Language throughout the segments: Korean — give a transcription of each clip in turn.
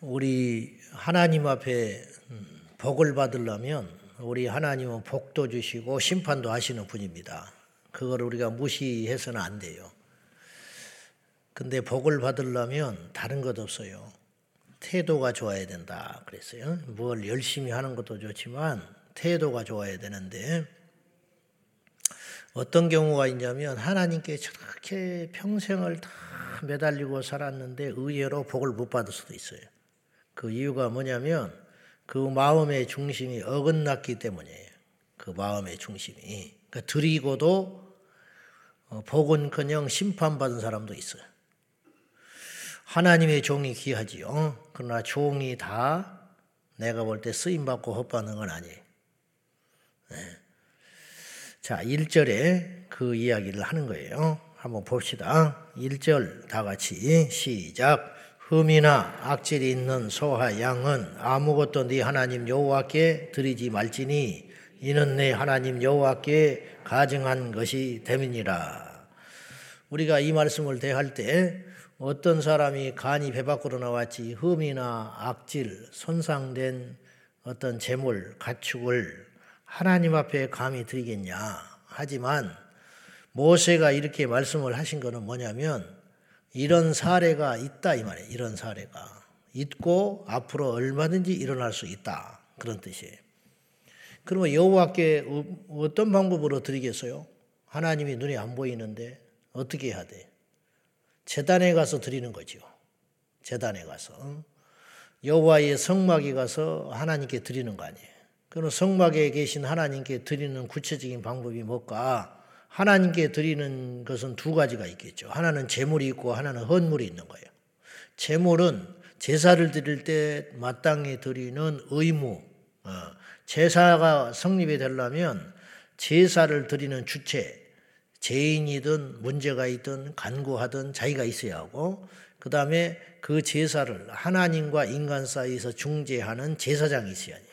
우리 하나님 앞에 음, 복을 받으려면 우리 하나님은 복도 주시고 심판도 하시는 분입니다. 그걸 우리가 무시해서는 안 돼요. 근데 복을 받으려면 다른 것 없어요. 태도가 좋아야 된다 그랬어요. 뭘 열심히 하는 것도 좋지만 태도가 좋아야 되는데 어떤 경우가 있냐면 하나님께 저렇게 평생을 다 매달리고 살았는데 의외로 복을 못 받을 수도 있어요. 그 이유가 뭐냐면 그 마음의 중심이 어긋났기 때문이에요. 그 마음의 중심이. 그러니까 드리고도 어, 복은커녕 심판받은 사람도 있어요. 하나님의 종이 귀하지요. 그러나 종이 다 내가 볼 때 쓰임받고 헛받는 건 아니에요. 네. 자, 1절에 그 이야기를 하는 거예요. 한번 봅시다. 1절 다 같이 시작. 흠이나 악질이 있는 소와 양은 아무것도 네 하나님 여호와께 드리지 말지니 이는 내 하나님 여호와께 가증한 것이 됨이니라. 우리가 이 말씀을 대할 때 어떤 사람이 간이 배 밖으로 나왔지 흠이나 악질, 손상된 어떤 재물, 가축을 하나님 앞에 감히 드리겠냐. 하지만 모세가 이렇게 말씀을 하신 것은 뭐냐면 이런 사례가 있다 이 말이에요. 이런 사례가 있고 앞으로 얼마든지 일어날 수 있다. 그런 뜻이에요. 그러면 여호와께 어떤 방법으로 드리겠어요? 하나님이 눈에 안 보이는데 어떻게 해야 돼? 재단에 가서 드리는 거죠. 재단에 가서 여호와의 성막에 가서 하나님께 드리는 거 아니에요. 그럼 성막에 계신 하나님께 드리는 구체적인 방법이 뭘까? 하나님께 드리는 것은 두 가지가 있겠죠. 하나는 제물이 있고 하나는 헌물이 있는 거예요. 제물은 제사를 드릴 때 마땅히 드리는 의무. 어, 제사가 성립이 되려면 제사를 드리는 주체, 죄인이든 문제가 있든 간구하든 자기가 있어야 하고 그 다음에 그 제사를 하나님과 인간 사이에서 중재하는 제사장이 있어야 해요.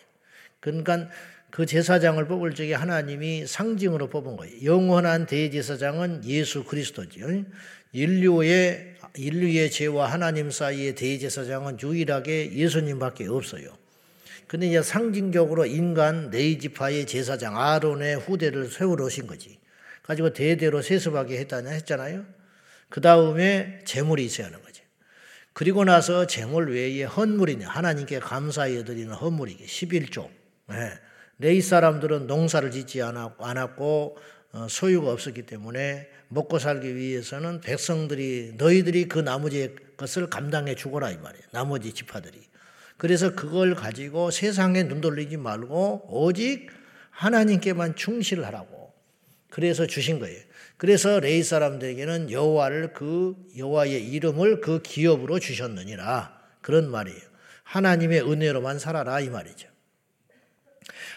그러니까 그 제사장을 뽑을 적에 하나님이 상징으로 뽑은 거예요. 영원한 대제사장은 예수 그리스도죠. 인류의 인류의 죄와 하나님 사이의 대제사장은 유일하게 예수님밖에 없어요. 근데 이제 상징적으로 인간 네이지파의 제사장 아론의 후대를 세우러 오신 거지. 가지고 대대로 세습하게 했다냐 했잖아요. 그 다음에 재물이 있어야 하는 거지. 그리고 나서 재물 외에 헌물이냐 하나님께 감사해 드리는 헌물이게 11조. 네. 레이 사람들은 농사를 짓지 않았고 어, 소유가 없었기 때문에 먹고 살기 위해서는 백성들이 너희들이 그 나머지 것을 감당해 주거라 이 말이에요. 나머지 지파들이. 그래서 그걸 가지고 세상에 눈 돌리지 말고 오직 하나님께만 충실을 하라고. 그래서 주신 거예요. 그래서 레이 사람들에게는 여호와를 그 여호와의 이름을 그 기업으로 주셨느니라 그런 말이에요. 하나님의 은혜로만 살아라 이 말이죠.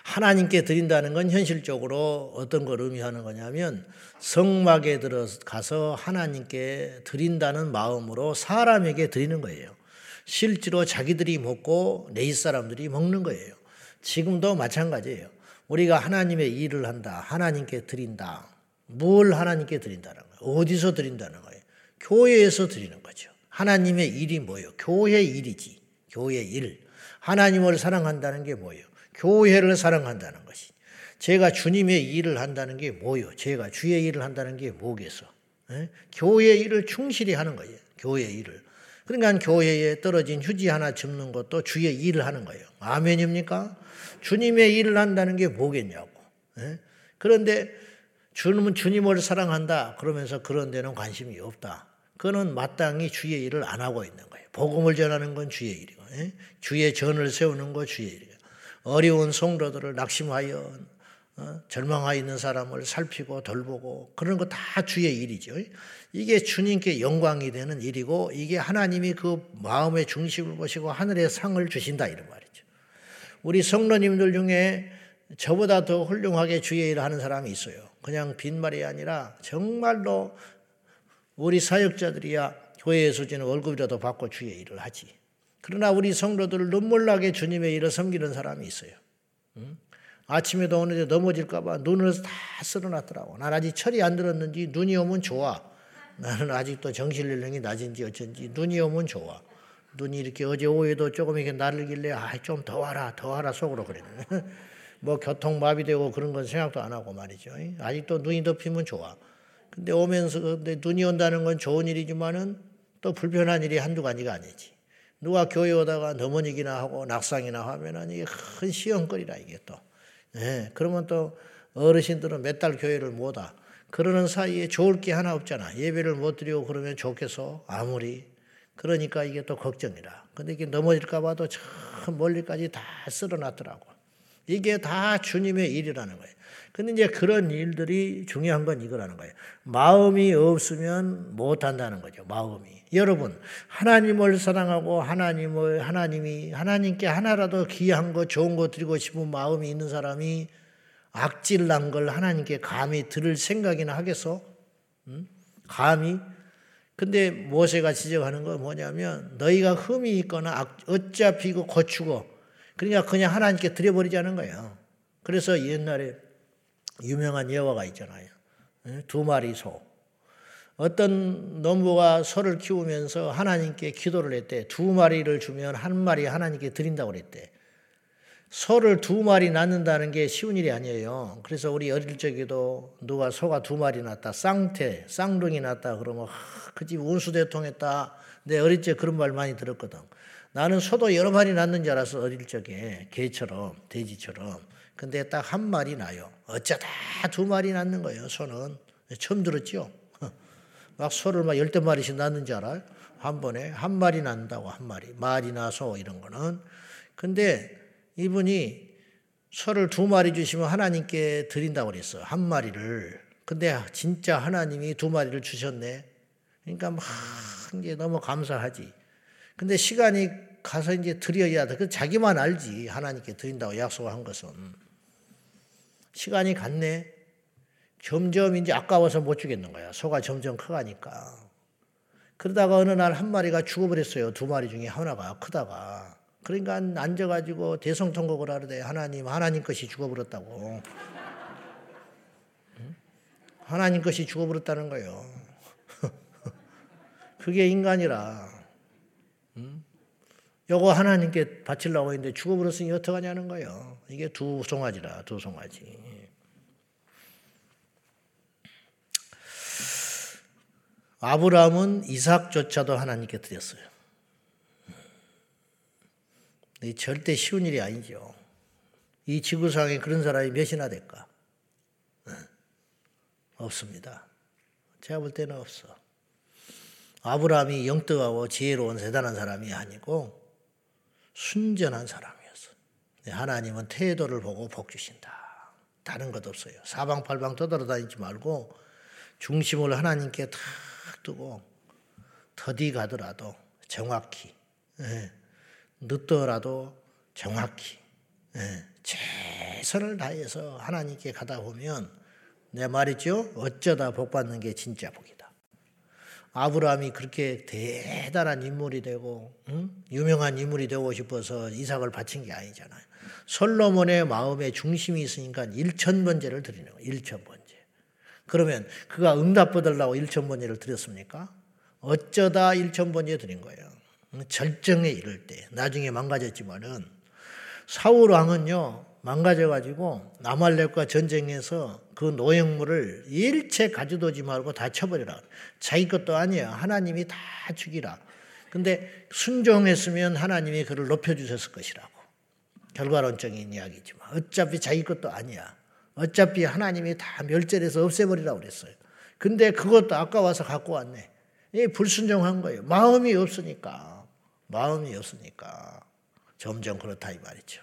하나님께 드린다는 건 현실적으로 어떤 걸 의미하는 거냐면 성막에 들어가서 하나님께 드린다는 마음으로 사람에게 드리는 거예요. 실제로 자기들이 먹고 내일 사람들이 먹는 거예요. 지금도 마찬가지예요. 우리가 하나님의 일을 한다. 하나님께 드린다. 뭘 하나님께 드린다는 거예요? 어디서 드린다는 거예요? 교회에서 드리는 거죠. 하나님의 일이 뭐예요? 교회 일이지. 교회 일. 하나님을 사랑한다는 게 뭐예요? 교회를 사랑한다는 것이. 제가 주님의 일을 한다는 게 뭐요? 제가 주의 일을 한다는 게 뭐겠어? 에? 교회 일을 충실히 하는 거예요. 교회 일을. 그러니까 교회에 떨어진 휴지 하나 줍는 것도 주의 일을 하는 거예요. 아멘입니까? 주님의 일을 한다는 게 뭐겠냐고. 에? 그런데 주님은 주님을 사랑한다. 그러면서 그런 데는 관심이 없다. 그는 마땅히 주의 일을 안 하고 있는 거예요. 복음을 전하는 건 주의 일이고, 에? 주의 전을 세우는 거 주의 일이고. 어려운 성도들을 낙심하여 어, 절망하여 있는 사람을 살피고 돌보고 그런 거 다 주의 일이죠. 이게 주님께 영광이 되는 일이고 이게 하나님이 그 마음의 중심을 보시고 하늘의 상을 주신다 이런 말이죠. 우리 성도님들 중에 저보다 더 훌륭하게 주의 일을 하는 사람이 있어요. 그냥 빈말이 아니라 정말로 우리 사역자들이야 교회에서 주는 월급이라도 받고 주의 일을 하지. 그러나 우리 성도들 눈물나게 주님의 일을 섬기는 사람이 있어요. 응? 아침에도 오는데 넘어질까봐 눈을 다 쓸어놨더라고. 난 아직 철이 안 들었는지 눈이 오면 좋아. 나는 아직도 정신연령이 낮은지 어쩐지 눈이 오면 좋아. 눈이 이렇게 어제 오후에도 조금 이렇게 나르길래 아, 좀 더 와라, 더 와라 속으로 그래는. 뭐 교통마비되고 그런 건 생각도 안 하고 말이죠. 아직도 눈이 덮이면 좋아. 근데 오면서 근데 눈이 온다는 건 좋은 일이지만은 또 불편한 일이 한두 가지가 아니지. 누가 교회 오다가 넘어지기나 하고 낙상이나 하면은 이게 큰 시험거리라 이게 또. 예, 그러면 또 어르신들은 몇 달 교회를 못 와. 그러는 사이에 좋을 게 하나 없잖아. 예배를 못 드리고 그러면 좋겠어. 아무리. 그러니까 이게 또 걱정이라. 근데 이게 넘어질까 봐도 저 멀리까지 다 쓸어 놨더라고. 이게 다 주님의 일이라는 거예요. 근데 이제 그런 일들이 중요한 건 이거라는 거예요. 마음이 없으면 못 한다는 거죠. 마음이. 여러분, 하나님을 사랑하고 하나님을 하나님이 하나님께 하나라도 귀한 거 좋은 거 드리고 싶은 마음이 있는 사람이 악질난 걸 하나님께 감히 들을 생각이나 하겠어? 응? 감히? 근데 모세가 지적하는 건 뭐냐면 너희가 흠이 있거나 어차피 그 고추고 그러니까 그냥 하나님께 드려버리자는 거예요. 그래서 옛날에 유명한 예화가 있잖아요. 두 마리 소. 어떤 농부가 소를 키우면서 하나님께 기도를 했대. 두 마리를 주면 한 마리 하나님께 드린다고 그랬대. 소를 두 마리 낳는다는 게 쉬운 일이 아니에요. 그래서 우리 어릴 적에도 누가 소가 두 마리 낳았다, 쌍태, 쌍둥이 낳았다 그러면 그 집 운수대통했다. 내 어릴 적 그런 말 많이 들었거든. 나는 소도 여러 마리 낳는 줄 알았어 어릴 적에 개처럼 돼지처럼. 근데 딱 한 마리 나요. 어쩌다 두 마리 낳는 거예요. 소는 처음 들었죠. 막 소를 막 열댓 마리씩 낳는 줄 알아요. 한 번에 한 마리 낳는다고 한 마리 말이나 소 이런 거는. 근데 이분이 소를 두 마리 주시면 하나님께 드린다고 그랬어. 한 마리를. 근데 진짜 하나님이 두 마리를 주셨네. 그러니까 막 이제 너무 감사하지. 근데 시간이 가서 이제 드려야 돼. 그 자기만 알지. 하나님께 드린다고 약속한 것은. 시간이 갔네. 점점 이제 아까워서 못 주겠는 거야. 소가 점점 커가니까. 그러다가 어느 날 한 마리가 죽어버렸어요. 두 마리 중에 하나가 크다가. 그러니까 앉아가지고 대성통곡을 하르되 하나님, 하나님 것이 죽어버렸다고. 하나님 것이 죽어버렸다는 거예요. 그게 인간이라. 요거 하나님께 바치려고 했는데 죽어버렸으니 어떡하냐는 거예요. 이게 두 송아지라, 두 송아지. 아브라함은 이삭조차도 하나님께 드렸어요. 이 절대 쉬운 일이 아니죠. 이 지구상에 그런 사람이 몇이나 될까? 없습니다. 제가 볼 때는 없어. 아브라함이 영특하고 지혜로운 대단한 사람이 아니고 순전한 사람이었어. 하나님은 태도를 보고 복 주신다. 다른 것 없어요. 사방팔방 떠돌아다니지 말고 중심을 하나님께 탁 두고 더디 가더라도 정확히 예, 늦더라도 정확히 예, 최선을 다해서 하나님께 가다 보면 내 말이죠. 어쩌다 복 받는 게 진짜 복이다. 아브라함이 그렇게 대단한 인물이 되고 응? 유명한 인물이 되고 싶어서 이삭을 바친 게 아니잖아요. 솔로몬의 마음에 중심이 있으니까 일천 번제를 드리는 거예요. 일천 번제. 그러면 그가 응답 받으려고 일천 번제를 드렸습니까? 어쩌다 일천 번제 드린 거예요. 절정에 이를 때 나중에 망가졌지만은 사울 왕은요 망가져 가지고 남할렉과 전쟁에서 그 노역물을 일체 가져두지 말고 다 쳐버리라. 자기 것도 아니야. 하나님이 다 죽이라. 근데 순종했으면 하나님이 그를 높여주셨을 것이라고. 결과론적인 이야기지만 어차피 자기 것도 아니야. 어차피 하나님이 다 멸절해서 없애버리라고 그랬어요. 근데 그것도 아까워서 갖고 왔네. 이 불순종한 거예요. 마음이 없으니까. 마음이 없으니까 점점 그렇다 이 말이죠.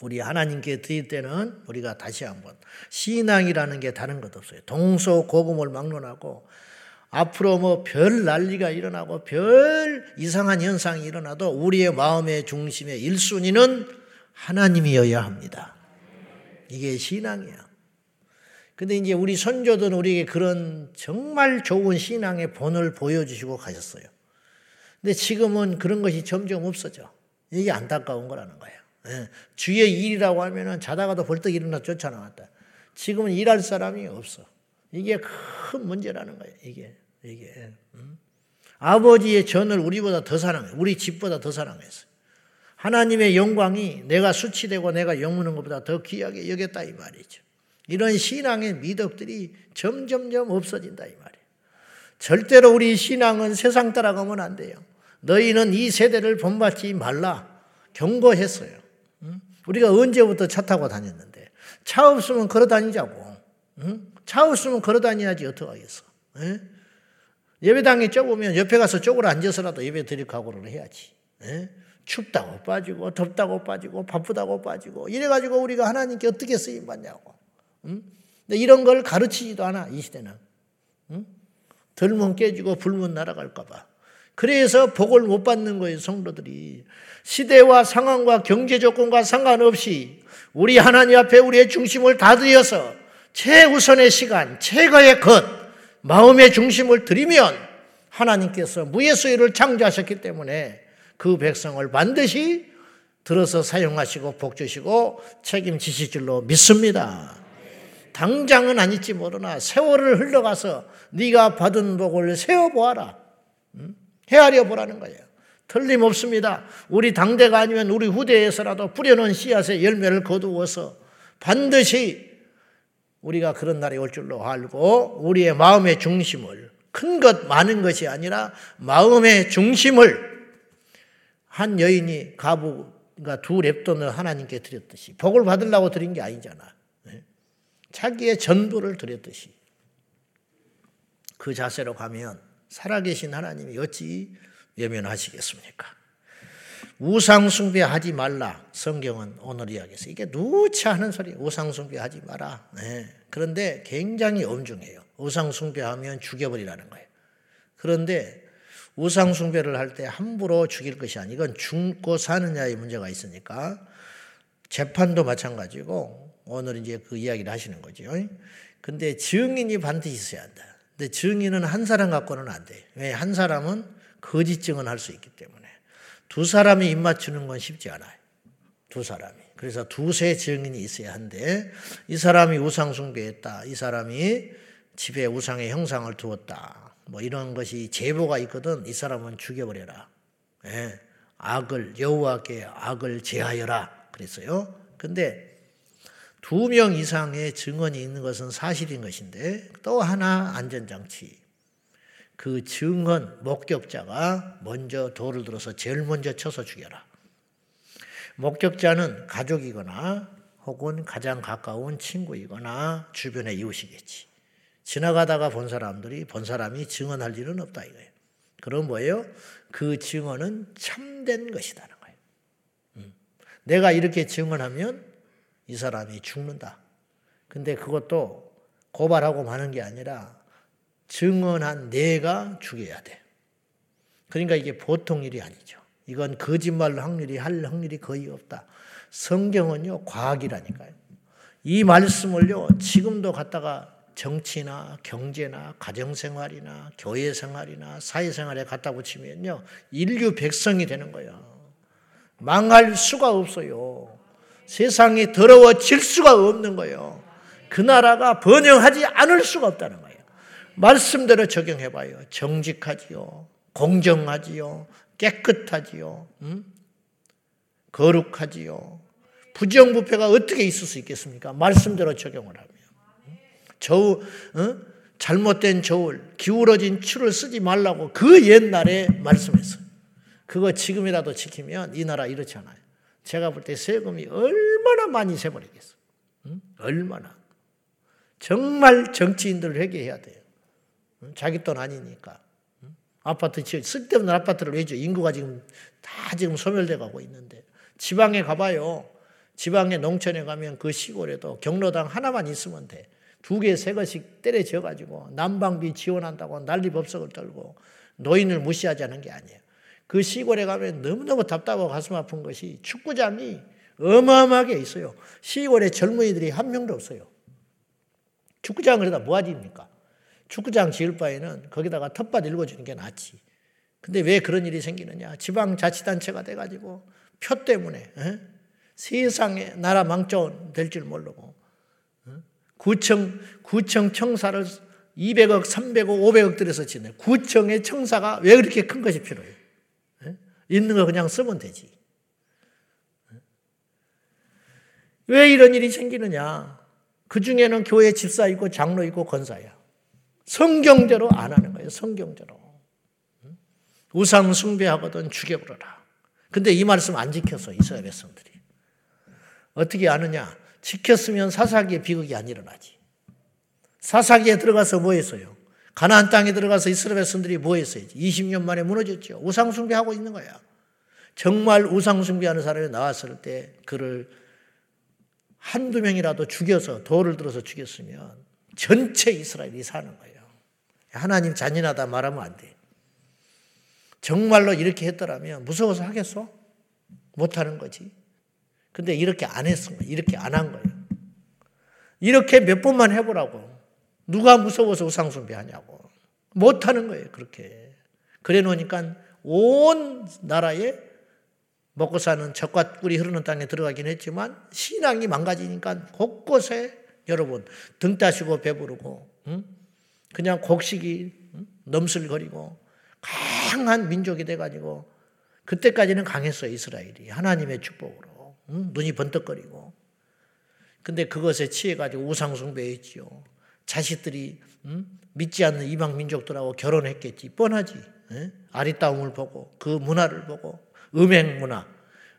우리 하나님께 드릴 때는 우리가 다시 한번 신앙이라는 게 다른 것 없어요. 동서고금을 막론하고 앞으로 뭐 별 난리가 일어나고 별 이상한 현상이 일어나도 우리의 마음의 중심의 1순위는 하나님이어야 합니다. 이게 신앙이야. 근데 이제 우리 선조들은 우리에게 그런 정말 좋은 신앙의 본을 보여주시고 가셨어요. 근데 지금은 그런 것이 점점 없어져. 이게 안타까운 거라는 거예요. 예. 주의 일이라고 하면은 자다가도 벌떡 일어나 쫓아나왔다. 지금은 일할 사람이 없어. 이게 큰 문제라는 거예요. 이게 이게 음? 아버지의 전을 우리보다 더 사랑해. 우리 집보다 더 사랑했어요. 하나님의 영광이 내가 수치되고 내가 영무는 것보다 더 귀하게 여겼다 이 말이죠. 이런 신앙의 미덕들이 점점점 없어진다 이 말이에요. 절대로 우리 신앙은 세상 따라가면 안 돼요. 너희는 이 세대를 본받지 말라 경고했어요. 우리가 언제부터 차 타고 다녔는데 차 없으면 걸어 다니자고. 차 없으면 걸어 다녀야지 어떡하겠어. 예배당에 쪄보면 옆에 가서 쪽으로 앉아서라도 예배 드릴 각오를 해야지. 춥다고 빠지고 덥다고 빠지고 바쁘다고 빠지고 이래가지고 우리가 하나님께 어떻게 쓰임 받냐고. 응? 이런 걸 가르치지도 않아 이 시대는. 응? 덜문 깨지고 불문 날아갈까봐. 그래서 복을 못 받는 거예요 성도들이. 시대와 상황과 경제 조건과 상관없이 우리 하나님 앞에 우리의 중심을 다 들여서 최우선의 시간, 최고의 것, 마음의 중심을 들이면 하나님께서 무예수의를 창조하셨기 때문에 그 백성을 반드시 들어서 사용하시고 복 주시고 책임지실 줄로 믿습니다. 당장은 아닐지 모르나 세월을 흘러가서 네가 받은 복을 세어 보아라. 헤아려 보라는 거예요. 틀림없습니다. 우리 당대가 아니면 우리 후대에서라도 뿌려놓은 씨앗의 열매를 거두어서 반드시 우리가 그런 날이 올 줄로 알고 우리의 마음의 중심을 큰 것 많은 것이 아니라 마음의 중심을 한 여인이 가부가 두 랩돈을 하나님께 드렸듯이 복을 받으려고 드린 게 아니잖아. 네? 자기의 전부를 드렸듯이 그 자세로 가면 살아계신 하나님이 어찌 외면하시겠습니까? 우상숭배 하지 말라. 성경은 오늘 이야기에서 이게 누차 하는 소리. 우상숭배 하지 마라. 네. 그런데 굉장히 엄중해요. 우상숭배하면 죽여버리라는 거예요. 그런데 우상숭배를 할 때 함부로 죽일 것이 아니 이건 죽고 사느냐의 문제가 있으니까 재판도 마찬가지고 오늘 이제 그 이야기를 하시는 거죠. 근데 증인이 반드시 있어야 한다. 근데 증인은 한 사람 갖고는 안 돼. 왜? 한 사람은 거짓 증언할 수 있기 때문에. 두 사람이 입 맞추는 건 쉽지 않아요. 두 사람이. 그래서 두세 증인이 있어야 한데 이 사람이 우상 숭배했다. 이 사람이 집에 우상의 형상을 두었다. 뭐 이런 것이 제보가 있거든 이 사람은 죽여버려라. 예, 악을 여호와께 악을 제하여라 그랬어요. 근데 두 명 이상의 증언이 있는 것은 사실인 것인데 또 하나 안전장치. 그 증언 목격자가 먼저 돌을 들어서 제일 먼저 쳐서 죽여라. 목격자는 가족이거나 혹은 가장 가까운 친구이거나 주변의 이웃이겠지. 지나가다가 본 사람들이 본 사람이 증언할 일은 없다 이거예요. 그럼 뭐예요? 그 증언은 참된 것이다는 거예요. 음. 내가 이렇게 증언하면 이 사람이 죽는다. 근데 그것도 고발하고 마는 게 아니라 증언한 내가 죽여야 돼. 그러니까 이게 보통 일이 아니죠. 이건 거짓말 확률이 할 확률이 거의 없다. 성경은요 과학이라니까요. 이 말씀을요 지금도 갖다가 정치나 경제나 가정생활이나 교회생활이나 사회생활에 갖다 붙이면요. 인류 백성이 되는 거예요. 망할 수가 없어요. 세상이 더러워질 수가 없는 거예요. 그 나라가 번영하지 않을 수가 없다는 거예요. 말씀대로 적용해 봐요. 정직하지요. 공정하지요. 깨끗하지요. 음? 거룩하지요. 부정부패가 어떻게 있을 수 있겠습니까? 말씀대로 적용을 하면. 저울, 어? 잘못된 저울, 기울어진 추를 쓰지 말라고 그 옛날에 말씀했어요. 그거 지금이라도 지키면 이 나라 이렇지 않아요. 제가 볼 때 세금이 얼마나 많이 세버리겠어. 응? 얼마나. 정말 정치인들 회개해야 돼요. 응? 자기 돈 아니니까. 응? 아파트 지어, 쓸데없는 아파트를 왜 줘? 인구가 지금 다 지금 소멸돼 가고 있는데. 지방에 가봐요. 지방에 농촌에 가면 그 시골에도 경로당 하나만 있으면 돼. 두 개, 세 개씩 때려져 가지고 난방비 지원한다고 난리법석을 떨고 노인을 무시하자는 게 아니에요. 그 시골에 가면 너무너무 답답하고 가슴 아픈 것이 축구장이 어마어마하게 있어요. 시골에 젊은이들이 한 명도 없어요. 축구장을 해다 뭐하집니까? 축구장 지을 바에는 거기다가 텃밭 읽어주는 게 낫지. 근데 왜 그런 일이 생기느냐? 지방자치단체가 돼가지고 표 때문에 에? 세상에 나라 망정 될 줄 모르고 구청, 구청 청사를 200억, 300억, 500억 들여서 짓는 구청의 청사가 왜 그렇게 큰 것이 필요해요? 예? 있는 거 그냥 쓰면 되지. 왜 이런 일이 생기느냐? 그 중에는 교회 집사 있고 장로 있고 권사야. 성경대로 안 하는 거예요. 성경대로. 우상 숭배하거든 죽여버려라. 근데 이 말씀 안 지켰어. 이스라엘 백성들이. 어떻게 아느냐? 지켰으면 사사기의 비극이 안 일어나지. 사사기에 들어가서 뭐 했어요? 가나안 땅에 들어가서 이스라엘 백성들이 뭐 했어요? 20년 만에 무너졌죠. 우상 숭배하고 있는 거야. 정말 우상 숭배하는 사람이 나왔을 때 그를 한두 명이라도 죽여서 돌을 들어서 죽였으면 전체 이스라엘이 사는 거예요. 하나님 잔인하다 말하면 안 돼. 정말로 이렇게 했더라면 무서워서 하겠어? 못 하는 거지. 근데 이렇게 안 했어. 이렇게 안 한 거예요. 이렇게 몇 번만 해보라고. 누가 무서워서 우상숭배하냐고. 못하는 거예요. 그렇게. 그래 놓으니까 온 나라에 먹고 사는 젖과 꿀이 흐르는 땅에 들어가긴 했지만 신앙이 망가지니까 곳곳에 여러분 등 따시고 배부르고 그냥 곡식이 넘슬거리고 강한 민족이 돼가지고 그때까지는 강했어요 이스라엘이 하나님의 축복으로 눈이 번뜩거리고 근데 그것에 취해가지고 우상숭배했지요 자식들이 믿지 않는 이방 민족들하고 결혼했겠지. 뻔하지. 아리따움을 보고 그 문화를 보고 음행 문화.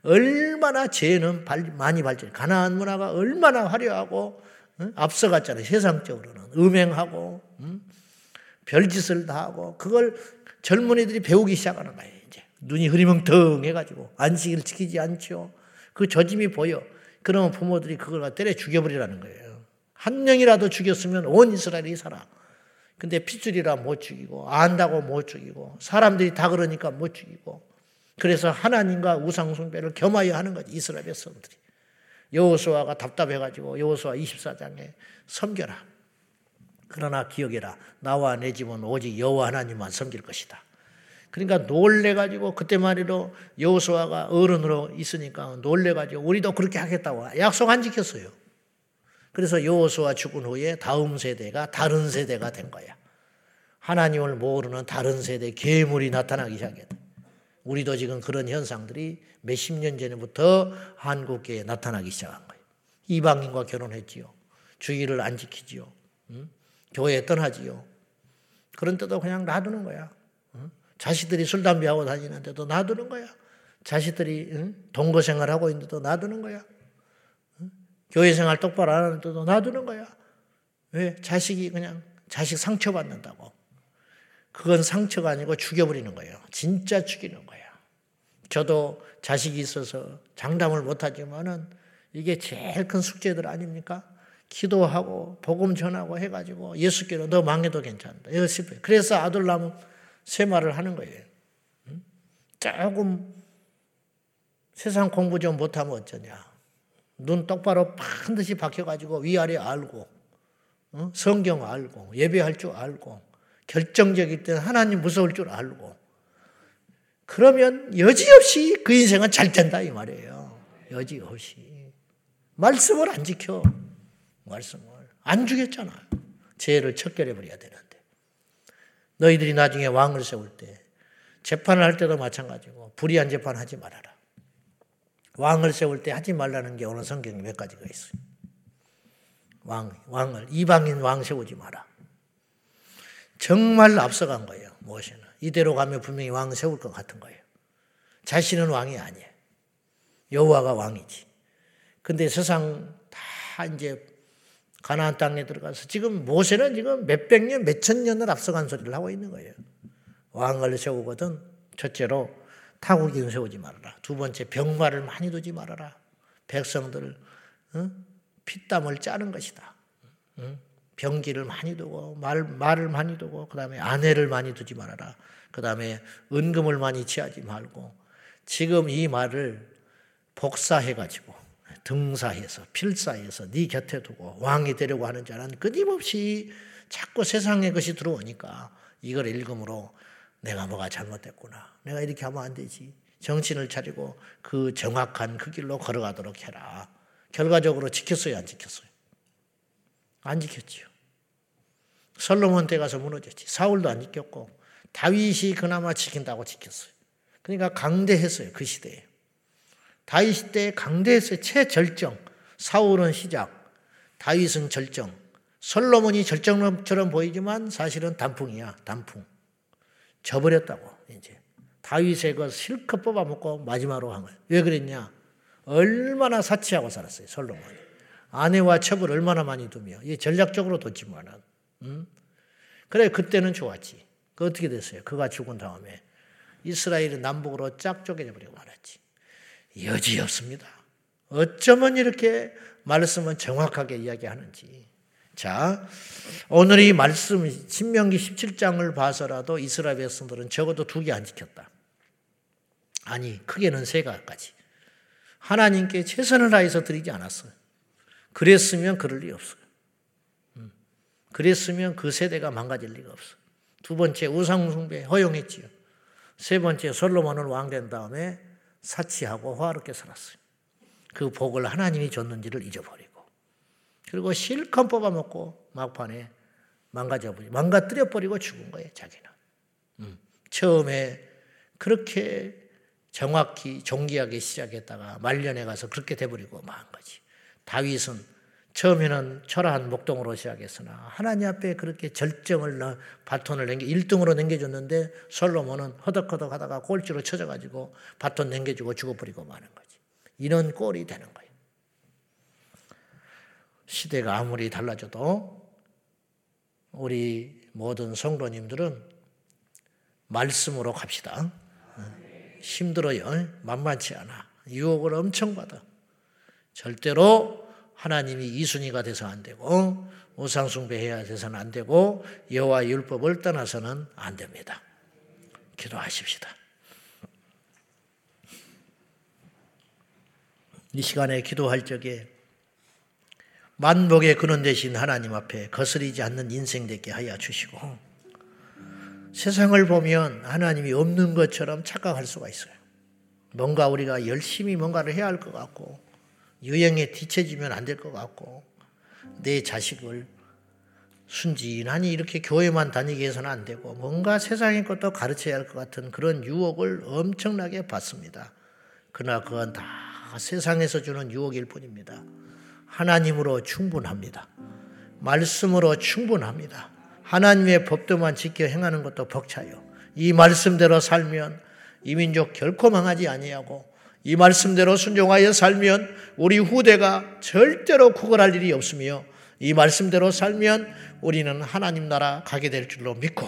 얼마나 죄는 많이 발전 가나안 문화가 얼마나 화려하고 앞서갔잖아요 세상적으로는. 음행하고 별짓을 다 하고 그걸 젊은이들이 배우기 시작하는 거예요. 이제. 눈이 흐리멍텅 해가지고 안식일 지키지 않죠. 그 저짐이 보여. 그러면 부모들이 그걸 때려 죽여버리라는 거예요. 한 명이라도 죽였으면 온 이스라엘이 살아. 근데 핏줄이라 못 죽이고 안다고 못 죽이고 사람들이 다 그러니까 못 죽이고 그래서 하나님과 우상 숭배를 겸하여 하는 거지 이스라엘 백성들이. 여호수아가 답답해 가지고 여호수아 24장에 섬겨라. 그러나 기억해라. 나와 내 집은 오직 여호와 하나님만 섬길 것이다. 그러니까 놀래 가지고 그때 말이로 여호수아가 어른으로 있으니까 놀래 가지고 우리도 그렇게 하겠다고 약속 안 지켰어요. 그래서 여호수아 죽은 후에 다음 세대가 다른 세대가 된 거야. 하나님을 모르는 다른 세대 괴물이 나타나기 시작했다. 우리도 지금 그런 현상들이 몇십 년 전부터 한국계에 나타나기 시작한 거예요. 이방인과 결혼했지요. 주의를 안 지키지요. 응? 교회 떠나지요. 그런데도 그냥 놔두는 거야. 자식들이 술, 담배하고 다니는데도 놔두는 거야. 자식들이 동거 생활하고 있는데도 놔두는 거야. 교회 생활 똑바로 안 하는데도 놔두는 거야. 왜? 자식이 그냥 자식 상처받는다고. 그건 상처가 아니고 죽여버리는 거예요. 진짜 죽이는 거야. 저도 자식이 있어서 장담을 못하지만은 이게 제일 큰 숙제들 아닙니까? 기도하고 복음 전하고 해가지고 예수께로 너 망해도 괜찮다. 열심히. 그래서 아들 낳으면 세 말을 하는 거예요. 조금 세상 공부 좀 못하면 어쩌냐. 눈 똑바로 반드시 박혀가지고 위아래 알고 성경 알고 예배할 줄 알고 결정적일 때는 하나님 무서울 줄 알고 그러면 여지없이 그 인생은 잘 된다 이 말이에요. 여지없이 말씀을 안 지켜. 말씀을. 안 주겠잖아. 죄를 척결해 버려야 되는데. 너희들이 나중에 왕을 세울 때, 재판을 할 때도 마찬가지고, 불의한 재판 하지 말아라. 왕을 세울 때 하지 말라는 게 오늘 성경에 몇 가지가 있어요. 왕, 왕을, 이방인 왕 세우지 마라. 정말 앞서간 거예요, 모세는. 이대로 가면 분명히 왕 세울 것 같은 거예요. 자신은 왕이 아니에요. 여호와가 왕이지. 근데 세상 다 이제 가나안 땅에 들어가서 지금 모세는 지금 몇백 년, 몇천 년을 앞서간 소리를 하고 있는 거예요. 왕을 세우거든 첫째로 타국인 세우지 말아라. 두 번째 병마를 많이 두지 말아라. 백성들 어? 피땀을 짜는 것이다. 어? 병기를 많이 두고 말, 말을 많이 두고 그 다음에 아내를 많이 두지 말아라. 그 다음에 은금을 많이 취하지 말고 지금 이 말을 복사해 가지고 등사해서 필사해서 네 곁에 두고 왕이 되려고 하는 자는 끊임없이 자꾸 세상의 것이 들어오니까 이걸 읽음으로 내가 뭐가 잘못됐구나. 내가 이렇게 하면 안 되지. 정신을 차리고 그 정확한 그 길로 걸어가도록 해라. 결과적으로 지켰어요, 안 지켰어요? 안 지켰지요. 솔로몬 때 가서 무너졌지. 사울도 안 지켰고 다윗이 그나마 지킨다고 지켰어요. 그러니까 강대했어요. 그 시대에. 다윗 때 강대했어요. 최절정. 사울은 시작. 다윗은 절정. 솔로몬이 절정처럼 보이지만 사실은 단풍이야. 단풍. 져버렸다고 이제. 다윗의 그 실컷 뽑아먹고 마지막으로 한 거예요. 왜 그랬냐? 얼마나 사치하고 살았어요. 솔로몬이. 아내와 첩을 얼마나 많이 두며. 이 전략적으로 뒀지만은. 음? 그래 그때는 좋았지. 그 어떻게 됐어요? 그가 죽은 다음에 이스라엘은 남북으로 짝 쪼개져 버리고 말았지. 여지없습니다. 어쩌면 이렇게 말씀은 정확하게 이야기하는지. 자, 오늘 이 말씀, 신명기 17장을 봐서라도 이스라엘 백성들은 적어도 두 개 안 지켰다. 아니, 크게는 세 가지. 하나님께 최선을 다해서 드리지 않았어요. 그랬으면 그럴 리 없어요. 음. 그랬으면 그 세대가 망가질 리가 없어요. 두 번째, 우상숭배 허용했지요. 세 번째, 솔로몬은 왕된 다음에 사치하고 화롭게 살았어요. 그 복을 하나님이 줬는지를 잊어버리고. 그리고 실컷 뽑아먹고 막판에 망가져버리고, 망가뜨려버리고 죽은 거예요, 자기는. 음. 처음에 그렇게 정확히 종기하게 시작했다가 말년에 가서 그렇게 돼버리고 망한 거지. 다윗은 처음에는 초라한 목동으로 시작했으나 하나님 앞에 그렇게 절정을 바톤을 넘겨 1등으로 넘겨줬는데 솔로몬은 허덕허덕 하다가 꼴찌로 쳐져가지고 바톤 넘겨주고 죽어버리고 마는 거지. 이런 꼴이 되는 거예요. 시대가 아무리 달라져도 우리 모든 성도님들은 말씀으로 갑시다. 힘들어요. 만만치 않아. 유혹을 엄청 받아. 절대로 하나님이 이순이가 돼서 안 되고 우상숭배해야 돼서는 안 되고 여호와 율법을 떠나서는 안 됩니다. 기도하십시다. 이 시간에 기도할 적에 만복의 근원 되신 하나님 앞에 거스리지 않는 인생 되게 하여 주시고 세상을 보면 하나님이 없는 것처럼 착각할 수가 있어요. 뭔가 우리가 열심히 뭔가를 해야 할 것 같고 유행에 뒤처지면 안 될 것 같고 내 자식을 순진하니 이렇게 교회만 다니게 해서는 안 되고 뭔가 세상의 것도 가르쳐야 할 것 같은 그런 유혹을 엄청나게 받습니다. 그러나 그건 다 세상에서 주는 유혹일 뿐입니다. 하나님으로 충분합니다. 말씀으로 충분합니다. 하나님의 법도만 지켜 행하는 것도 벅차요. 이 말씀대로 살면 이 민족 결코 망하지 아니하고 이 말씀대로 순종하여 살면 우리 후대가 절대로 구걸할 일이 없으며 이 말씀대로 살면 우리는 하나님 나라 가게 될 줄로 믿고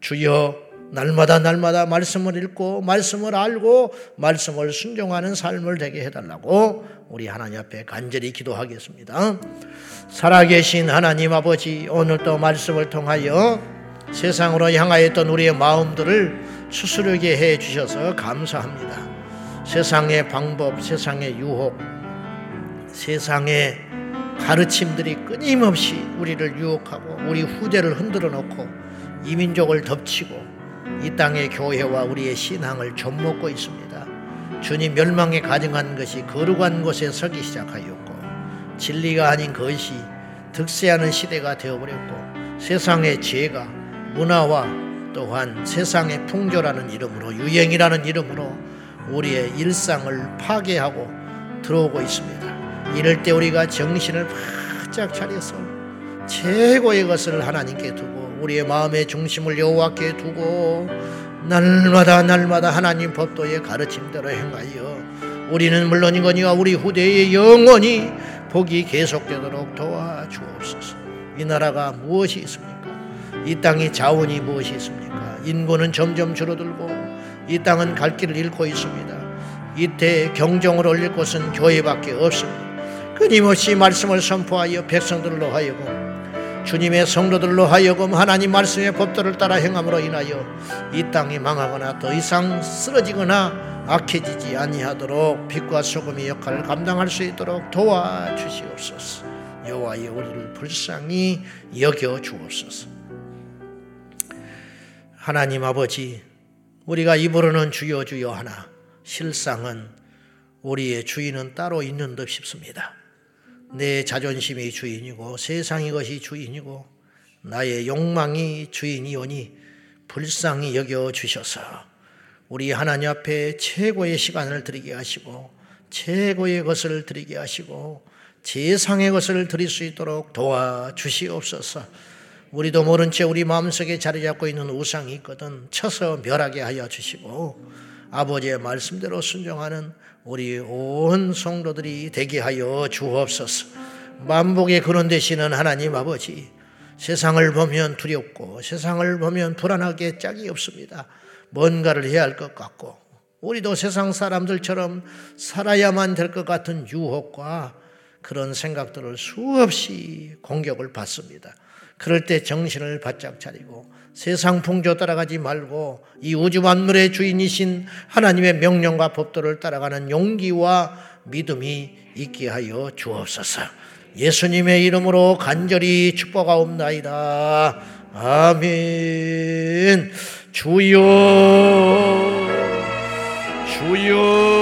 주여 날마다 날마다 말씀을 읽고 말씀을 알고 말씀을 순종하는 삶을 되게 해달라고 우리 하나님 앞에 간절히 기도하겠습니다. 살아계신 하나님 아버지 오늘도 말씀을 통하여 세상으로 향하였던 우리의 마음들을 추스르게 해 주셔서 감사합니다. 세상의 방법, 세상의 유혹, 세상의 가르침들이 끊임없이 우리를 유혹하고 우리 후대를 흔들어 놓고 이민족을 덮치고 이 땅의 교회와 우리의 신앙을 좀먹고 있습니다. 주님 멸망에 가증한 것이 거룩한 곳에 서기 시작하였고 진리가 아닌 것이 득세하는 시대가 되어버렸고 세상의 죄가 문화와 또한 세상의 풍조라는 이름으로 유행이라는 이름으로 우리의 일상을 파괴하고 들어오고 있습니다. 이럴 때 우리가 정신을 바짝 차려서 최고의 것을 하나님께 두고 우리의 마음의 중심을 여호와께 두고 날마다 날마다 하나님 법도의 가르침대로 행하여 우리는 물론이거니와 우리 후대의 영원히 복이 계속되도록 도와주옵소서. 이 나라가 무엇이 있습니까? 이 땅의 자원이 무엇이 있습니까? 인구는 점점 줄어들고 이 땅은 갈 길을 잃고 있습니다. 이때 경정을 올릴 곳은 교회밖에 없습니다. 끊임없이 말씀을 선포하여 백성들로 하여금 주님의 성도들로 하여금 하나님 말씀의 법도를 따라 행함으로 인하여 이 땅이 망하거나 더 이상 쓰러지거나 악해지지 아니하도록 빛과 소금의 역할을 감당할 수 있도록 도와주시옵소서. 여호와의 우리를 불쌍히 여겨 주옵소서. 하나님 아버지, 우리가 입으로는 주여 주여 하나 실상은 우리의 주인은 따로 있는 듯 싶습니다. 내 자존심이 주인이고 세상 이 것이 주인이고 나의 욕망이 주인이오니 불쌍히 여겨 주셔서 우리 하나님 앞에 최고의 시간을 드리게 하시고 최고의 것을 드리게 하시고 제상의 것을 드릴 수 있도록 도와 주시옵소서. 우리도 모른 채 우리 마음속에 자리 잡고 있는 우상이 있거든 쳐서 멸하게 하여 주시고 아버지의 말씀대로 순종하는 우리 온 성도들이 되게 하여 주옵소서. 만복의 근원 되시는 하나님 아버지 세상을 보면 두렵고 세상을 보면 불안하게 짝이 없습니다. 뭔가를 해야 할 것 같고 우리도 세상 사람들처럼 살아야만 될 것 같은 유혹과 그런 생각들을 수없이 공격을 받습니다. 그럴 때 정신을 바짝 차리고 세상 풍조 따라가지 말고 이 우주 만물의 주인이신 하나님의 명령과 법도를 따라가는 용기와 믿음이 있게 하여 주옵소서. 예수님의 이름으로 간절히 축복하옵나이다. 아멘. 주여, 주여.